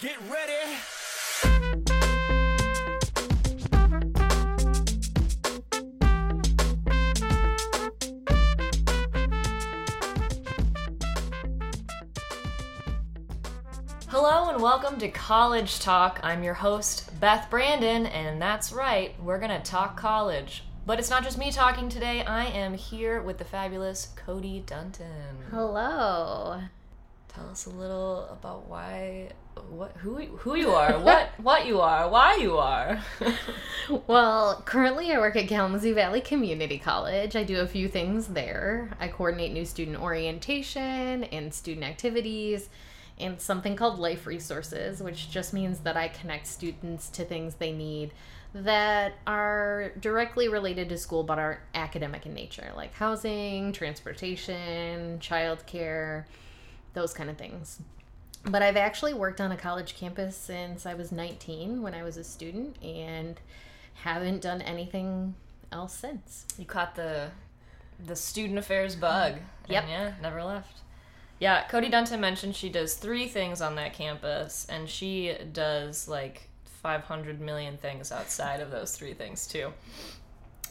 Get ready. Hello and welcome to College Talk. I'm your host, Beth Brandon, and that's right, we're gonna talk college. But it's not just me talking today, I am here with the fabulous Cody Dunton. Hello. Tell us a little about why, what, who, who you are, what, what you are, why you are. Well, currently I work at Kalamazoo Valley Community College. I do a few things there. I coordinate new student orientation and student activities and something called life resources, which just means that I connect students to things they need that are directly related to school but are academic in nature, like housing, transportation, childcare, those kind of things. But I've actually worked on a college campus since I was 19 when I was a student and haven't done anything else since. you caught the, the student affairs bug. and Yep. yeah, never left. Yeah, Cody Dunton mentioned she does three things on that campus, and she does like 500 million things outside of those three things too.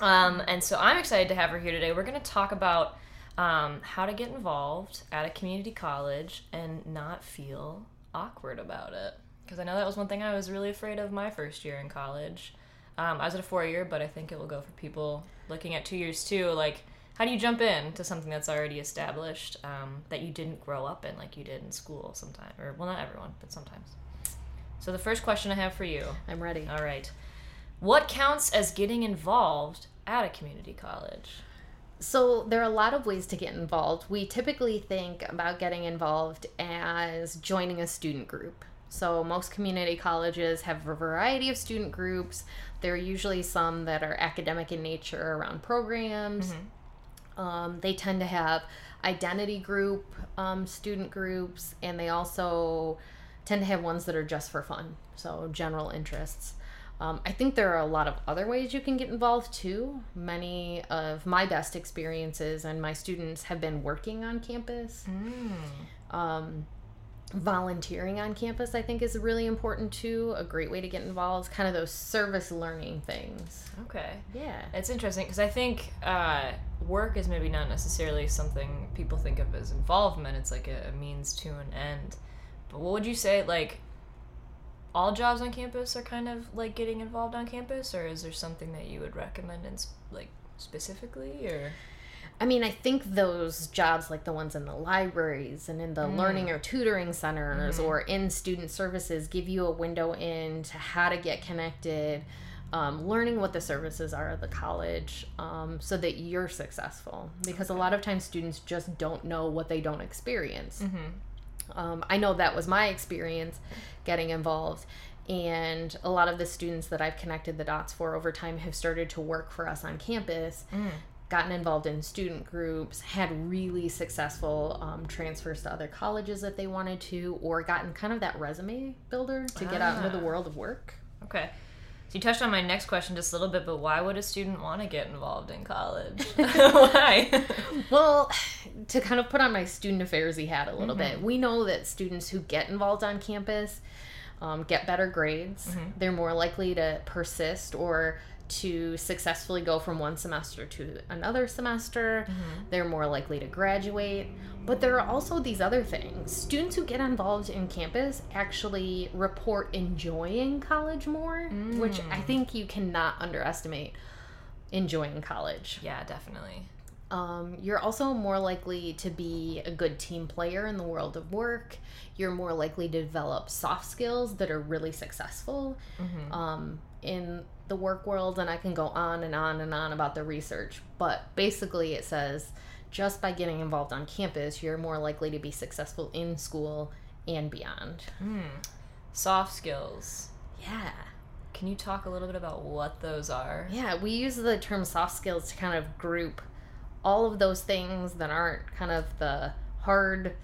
Um, and so I'm excited to have her here today. We're going to talk about um, how to get involved at a community college and not feel awkward about it. Because I know that was one thing I was really afraid of my first year in college. Um, I was at a four year, but I think it will go for people looking at two years too. Like, how do you jump in to something that's already established um, that you didn't grow up in like you did in school sometimes? Or, well, not everyone, but sometimes. So, the first question I have for you I'm ready. all right. What counts as getting involved at a community college? So, there are a lot of ways to get involved. We typically think about getting involved as joining a student group. So, most community colleges have a variety of student groups. There are usually some that are academic in nature around programs. Um, they tend to have identity group um, student groups, and they also tend to have ones that are just for fun, so general interests. Um, I think there are a lot of other ways you can get involved too. Many of my best experiences and my students have been working on campus. Um, volunteering on campus, I think, is really important too. A great way to get involved, kind of those service learning things. Okay. Yeah. It's interesting because I think uh, work is maybe not necessarily something people think of as involvement. It's like a, a means to an end. But what would you say, like, all jobs on campus are kind of like getting involved on campus, or is there something that you would recommend, in, s- like, specifically, or? I mean, I think those jobs, like the ones in the libraries and in the learning or tutoring centers or in student services, give you a window into how to get connected, um, learning what the services are at the college um, so that you're successful. Because a lot of times students just don't know what they don't experience. Um, I know that was my experience getting involved. And a lot of the students that I've connected the dots for over time have started to work for us on campus, gotten involved in student groups, had really successful um, transfers to other colleges that they wanted to, or gotten kind of that resume builder to get out into the Ah. world of work. Okay. So you touched on my next question just a little bit, but why would a student want to get involved in college? why? Well, to kind of put on my student affairsy hat a little bit, mm-hmm. we know that students who get involved on campus um, get better grades. Mm-hmm. They're more likely to persist or to successfully go from one semester to another semester. Mm-hmm. They're more likely to graduate. But there are also these other things. Students who get involved in campus actually report enjoying college more, which I mm. think you cannot underestimate enjoying college. yeah, definitely. Um, you're also more likely to be a good team player in the world of work. You're more likely to develop soft skills that are really successful um, in the work world. And I can go on and on and on about the research. But basically, it says just by getting involved on campus, you're more likely to be successful in school and beyond. Soft skills. Yeah. Can you talk a little bit about what those are? Yeah, we use the term soft skills to kind of group all of those things that aren't kind of the hard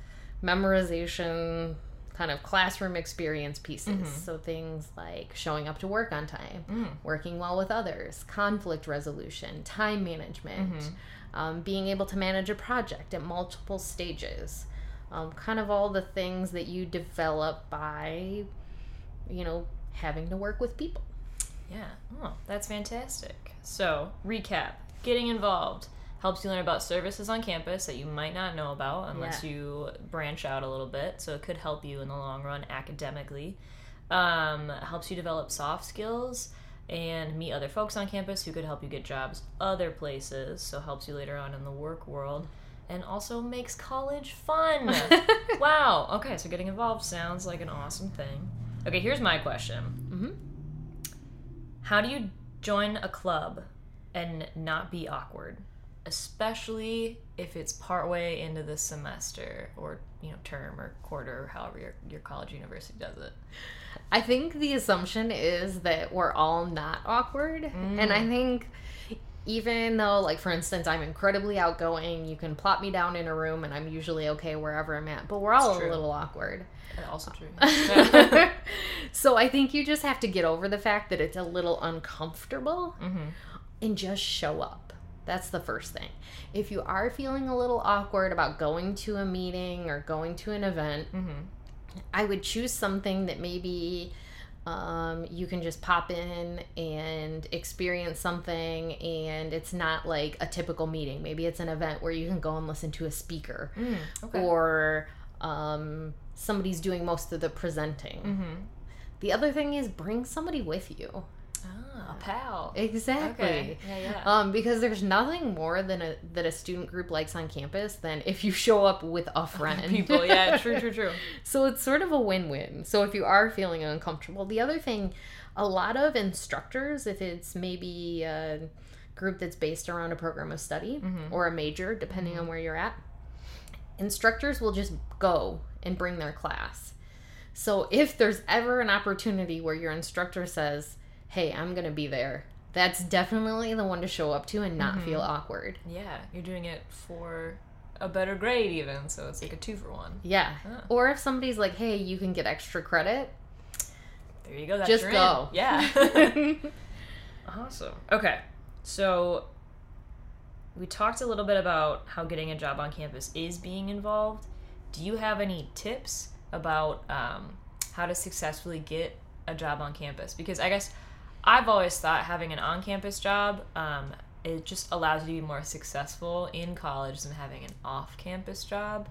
memorization kind of classroom experience pieces. So things like showing up to work on time, working well with others, conflict resolution, time management, um, being able to manage a project at multiple stages. Um, kind of all the things that you develop by you know, having to work with people. Yeah. Oh, that's fantastic. So, recap getting involved helps you learn about services on campus that you might not know about unless Yeah. you branch out a little bit. So, it could help you in the long run academically. Um, helps you develop soft skills and meet other folks on campus who could help you get jobs other places. So, helps you later on in the work world. And also makes college fun. wow. Okay, so getting involved sounds like an awesome thing. Okay, here's my question. hmm How do you join a club and not be awkward? Especially if it's partway into the semester or, you know, term or quarter or however your, your college university does it. I think the assumption is that we're all not awkward. And I think even though, like, for instance, I'm incredibly outgoing, you can plop me down in a room and I'm usually okay wherever I'm at, but we're all a little awkward. Also true. so I think you just have to get over the fact that it's a little uncomfortable hmm and just show up. That's the first thing. If you are feeling a little awkward about going to a meeting or going to an event, hmm I would choose something that maybe um, you can just pop in and experience something, and it's not like a typical meeting. Maybe it's an event where you can go and listen to a speaker, Mm, okay. or um, somebody's doing most of the presenting. hmm The other thing is bring somebody with you. Ah, a pal. Exactly. Okay. Yeah, yeah. Um, because there's nothing more than a that a student group likes on campus than if you show up with a friend. People, yeah, true, true, true. So it's sort of a win-win. So if you are feeling uncomfortable, the other thing, a lot of instructors, if it's maybe a group that's based around a program of study Mhm. or a major, depending on where you're at, instructors will just go and bring their class. So if there's ever an opportunity where your instructor says, "Hey, I'm going to be there," that's definitely the one to show up to and not Mhm. feel awkward. Yeah, you're doing it for a better grade, even, so it's like a two for one. Yeah. Ah. Or if somebody's like, "Hey, you can get extra credit," There you go. That's just your go. in. Yeah. Awesome. Okay. So we talked a little bit about how getting a job on campus is being involved. Do you have any tips about um, how to successfully get a job on campus? Because I guess I've always thought having an on campus job, um, it just allows you to be more successful in college than having an off campus job,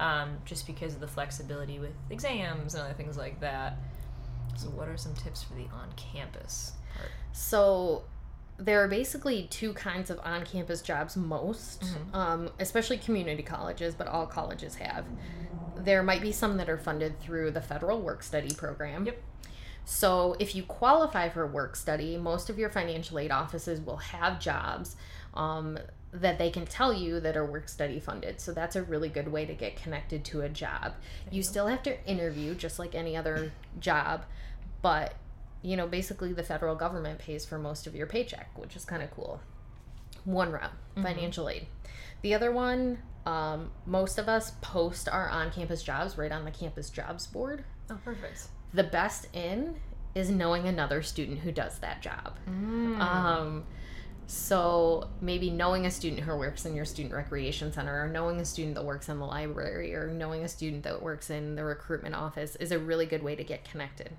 um, just because of the flexibility with exams and other things like that. So, what are some tips for the on campus part? So there are basically two kinds of on-campus jobs most Mhm. um, especially community colleges but all colleges have there might be some that are funded through the federal work study program Yep. So if you qualify for work study most of your financial aid offices will have jobs um, that they can tell you that are work study funded. So that's a really good way to get connected to a job. You still have to interview just like any other job but you know basically the federal government pays for most of your paycheck which is kind of cool. One route financial aid. The other one um, most of us post our on-campus jobs right on the campus jobs board. Oh, perfect. The best in is knowing another student who does that job um, so maybe knowing a student who works in your student recreation center, or knowing a student that works in the library, or knowing a student that works in the recruitment office is a really good way to get connected.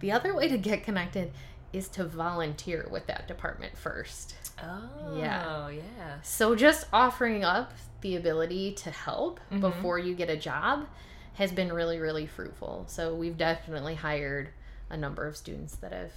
The other way to get connected is to volunteer with that department first. Oh, Yeah. yeah. So just offering up the ability to help Mhm. before you get a job has been really, really fruitful. So we've definitely hired a number of students that have,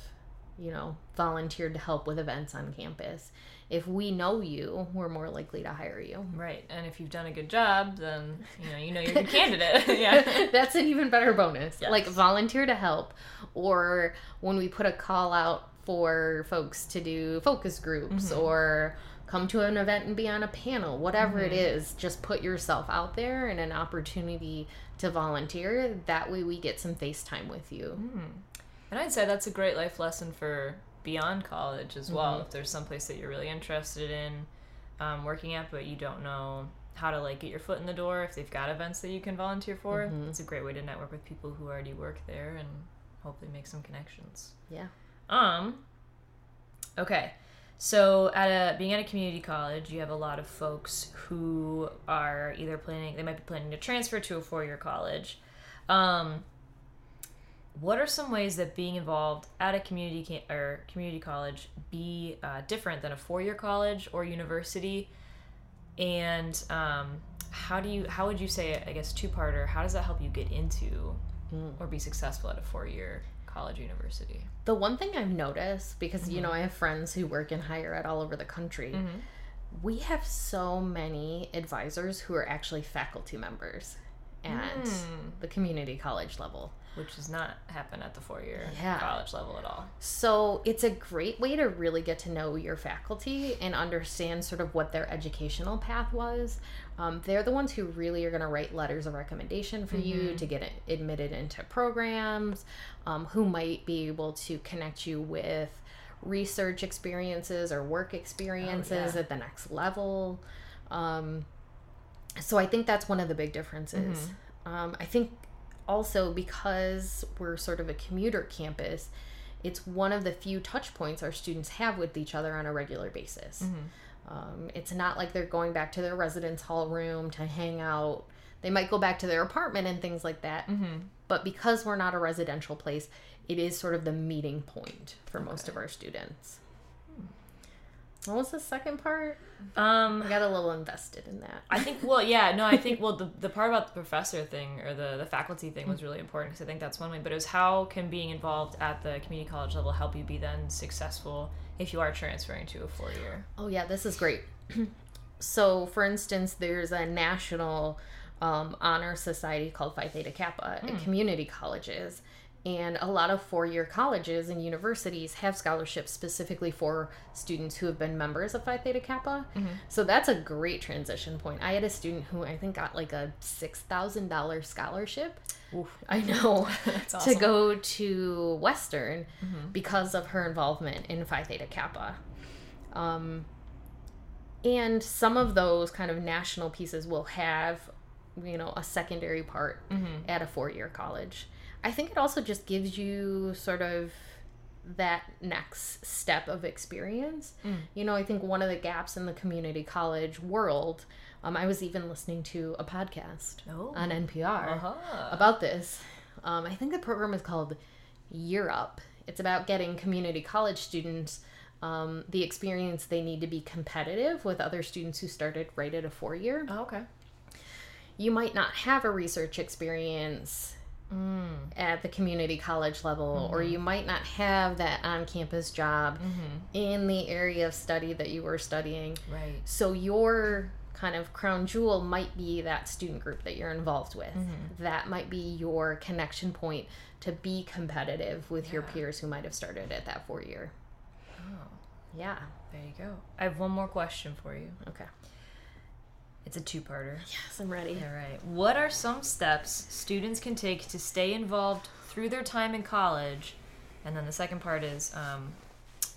you know, volunteered to help with events on campus. If we know you, we're more likely to hire you. Right. And if you've done a good job, then you know you know you're a good candidate. yeah. That's an even better bonus. Yes. Like volunteer to help or when we put a call out for folks to do focus groups Mhm. or come to an event and be on a panel, whatever it Mhm. is, just put yourself out there and an opportunity to volunteer. That way we get some face time with you. Mm. And I'd say that's a great life lesson for beyond college as well. Mhm. If there's some place that you're really interested in um, working at, but you don't know how to like get your foot in the door, if they've got events that you can volunteer for, Mhm. it's a great way to network with people who already work there and hopefully make some connections. Yeah. Um. Okay, so at a being at a community college, you have a lot of folks who are either planning. They might be planning to transfer to a four-year college. Um. what are some ways that being involved at a community ca- or community college be uh, different than a four-year college or university? And um, how do you how would you say I guess two-parter? How does that help you get into or be successful at a four-year college university? The one thing I've noticed, because you know mm-hmm. I have friends who work in higher ed all over the country, mm-hmm. we have so many advisors who are actually faculty members at the community college level. Which does not happen at the four-year Yeah. college level at all. So it's a great way to really get to know your faculty and understand sort of what their educational path was. Um, they're the ones who really are going to write letters of recommendation for you to get admitted into programs, um, who might be able to connect you with research experiences or work experiences yeah. at the next level. Um, so I think that's one of the big differences. Um, I think also because we're sort of a commuter campus, it's one of the few touch points our students have with each other on a regular basis. Um, it's not like they're going back to their residence hall room to hang out. They might go back to their apartment and things like that. But because we're not a residential place, it is sort of the meeting point for most of our students. What was the second part? Um, I got a little invested in that. I think well yeah no I think well the, the part about the professor thing or the the faculty thing was really important because I think that's one way but it was how can being involved at the community college level help you be then successful if you are transferring to a four year Oh yeah, this is great. so, for instance, there's a national um, honor society called Phi Theta Kappa at community colleges, and a lot of four-year colleges and universities have scholarships specifically for students who have been members of Phi Theta Kappa. Mm-hmm. So that's a great transition point. I had a student who I think got like a six thousand dollars scholarship. I know That's to go to Western mm-hmm. because of her involvement in Phi Theta Kappa. Um, and some of those kind of national pieces will have, you know, a secondary part mm-hmm. at a four year college. I think it also just gives you sort of that next step of experience. You know, I think one of the gaps in the community college world, um, I was even listening to a podcast Oh. on NPR uh-huh. about this. Um, I think the program is called Year Up. It's about getting community college students um, the experience they need to be competitive with other students who started right at a four year. oh, okay You might not have a research experience Mm. at the community college level, or mm-hmm. you might not have that on campus job mm-hmm. in the area of study that you were studying. right So your kind of crown jewel might be that student group that you're involved with. Mm-hmm. That might be your connection point to be competitive with your peers who might have started at that four year. oh Yeah. there you go I have one more question for you Okay. It's a two-parter. Yes, I'm ready. all right. What are some steps students can take to stay involved through their time in college? And then the second part is um,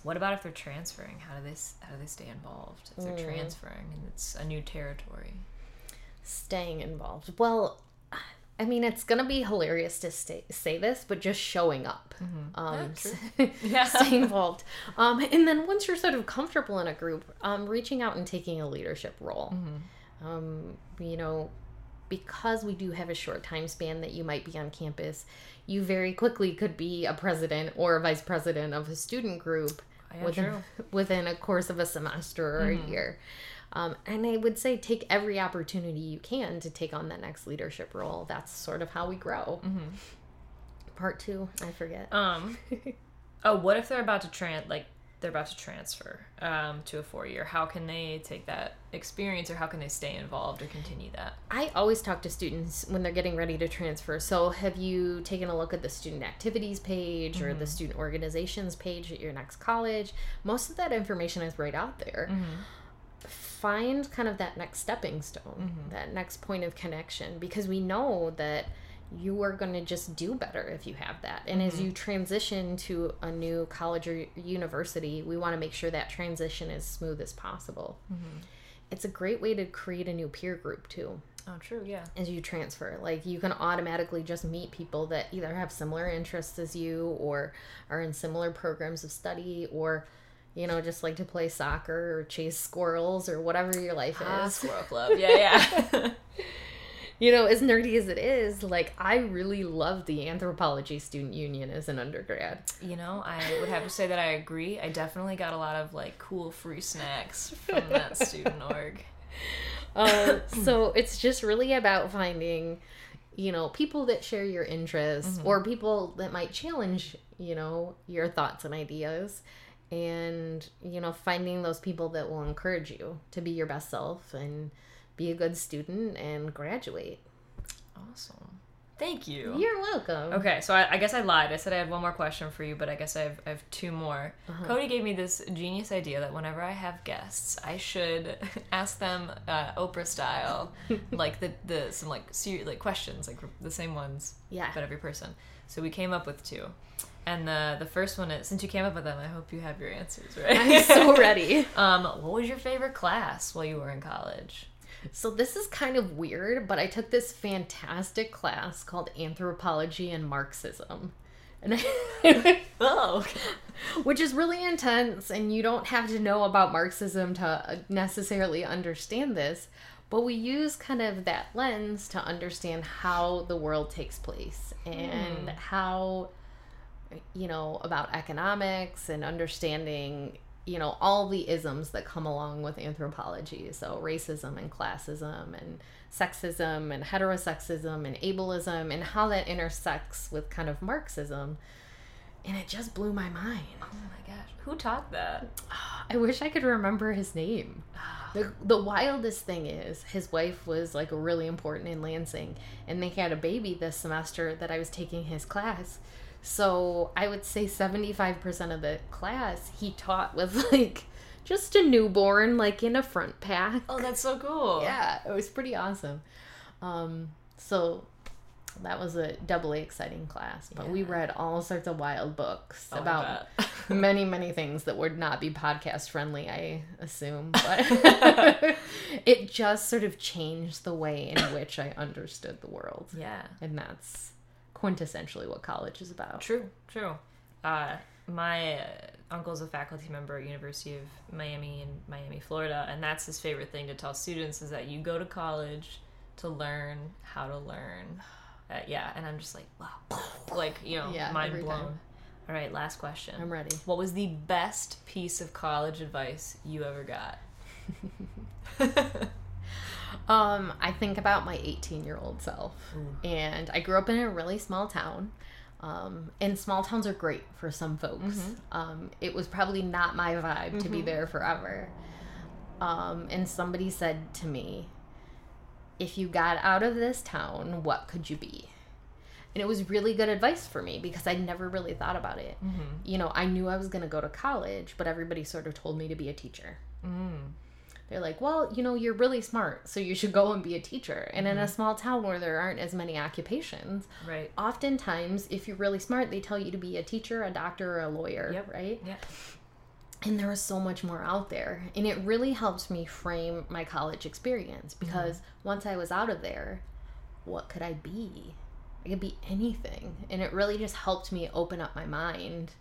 what about if they're transferring? How do they how do they stay involved? If they're Mm. transferring and it's a new territory. Staying involved. Well, I mean, it's gonna be hilarious to stay, say this, but just showing up, um, Yeah. stay involved, um, and then once you're sort of comfortable in a group, um, reaching out and taking a leadership role. Um, you know, because we do have a short time span that you might be on campus, you very quickly could be a president or a vice president of a student group Yeah, within true. within a course of a semester or a year. Um, and I would say take every opportunity you can to take on that next leadership role. That's sort of how we grow. Part two, I forget. Um. oh, what if they're about to tran like they're about to transfer um, to a four year? How can they take that experience, or how can they stay involved or continue that? I always talk to students when they're getting ready to transfer. So, have you taken a look at the student activities page or the mm-hmm. student organizations page at your next college? Most of that information is right out there. Mm-hmm. Find kind of that next stepping stone, mm-hmm. that next point of connection, because we know that you are going to just do better if you have that. And as you transition to a new college or university, we want to make sure that transition is smooth as possible. It's a great way to create a new peer group too Oh, true. Yeah. as you transfer. Like you can automatically just meet people that either have similar interests as you or are in similar programs of study or you know just like to play soccer or chase squirrels or whatever your life Ah, is. Squirrel Club. Yeah, yeah. you know, as nerdy as it is, like I really love the anthropology student union as an undergrad. You know, I would have to say that I agree. I definitely got a lot of like cool free snacks from that student org. Uh, so it's just really about finding, you know, people that share your interests or people that might challenge, you know, your thoughts and ideas. And, you know, finding those people that will encourage you to be your best self and be a good student and graduate. Awesome. Thank you. You're welcome. Okay, so I, I guess I lied. I said I had one more question for you, but I guess I have, I have two more. Cody gave me this genius idea that whenever I have guests, I should ask them uh, Oprah style, like the the some like ser- like questions, like the same ones, Yeah. but every person. So we came up with two, and the the first one is since you came up with them, I hope you have your answers right. I'm so ready. um, what was your favorite class while you were in college? So this is kind of weird, but I took this fantastic class called Anthropology and Marxism. And I, Oh, which is really intense and you don't have to know about Marxism to uh, necessarily understand this, but we use kind of that lens to understand how the world takes place and hmm. how you know about economics and understanding you know all the isms that come along with anthropology. So racism and classism and sexism and heterosexism and ableism and how that intersects with kind of marxism. And it just blew my mind. Oh my gosh, who taught that? i wish i could remember his name. The, the wildest thing is his wife was like really important in lansing. And they had a baby this semester that i was taking his class so i would say 75% of the class he taught with like just a newborn like in a front pack. Oh, that's so cool. yeah it was pretty awesome. Um so that was a doubly exciting class but we read all sorts of wild books Oh, about many many things that would not be podcast friendly i assume but it just sort of changed the way in which i understood the world. Yeah. and that's quintessentially what college is about True, true. Uh, my uh, uncle's a faculty member at University of Miami in Miami, Florida, and that's his favorite thing to tell students is that you go to college to learn how to learn. Uh, yeah, and I'm just like, wow, like you know, Yeah, mind blown. time. All right, last question. i'm ready What was the best piece of college advice you ever got? Um, I think about my 18 year old self. And I grew up in a really small town. Um, and small towns are great for some folks. Um, it was probably not my vibe to be there forever. Um, and somebody said to me, if you got out of this town, what could you be? And it was really good advice for me because I never really thought about it. You know, I knew I was going to go to college, but everybody sort of told me to be a teacher. Mm. They're like, well, you know, you're really smart, so you should go and be a teacher. And in a mm-hmm. small town where there aren't as many occupations, Right. oftentimes, if you're really smart, they tell you to be a teacher, a doctor, or a lawyer, Yep. right? Yep. And there was so much more out there. And it really helped me frame my college experience mm-hmm. because once I was out of there, what could I be? I could be anything. And it really just helped me open up my mind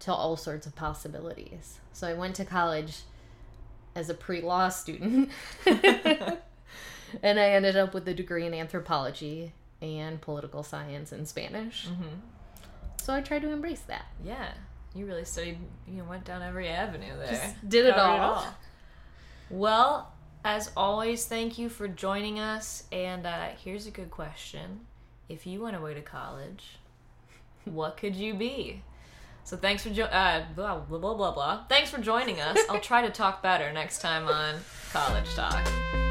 to all sorts of possibilities. So I went to college as a pre law student. and I ended up with a degree in anthropology and political science and Spanish. Mm-hmm. So I tried to embrace that. Yeah. You really studied, you know, went down every avenue there. Just did it Covered all. Well, as always, thank you for joining us. And uh, here's a good question If you went away to college, what could you be? So thanks for jo- uh, blah, blah, blah, blah, blah. Thanks for joining us. I'll try to talk better next time on College Talk.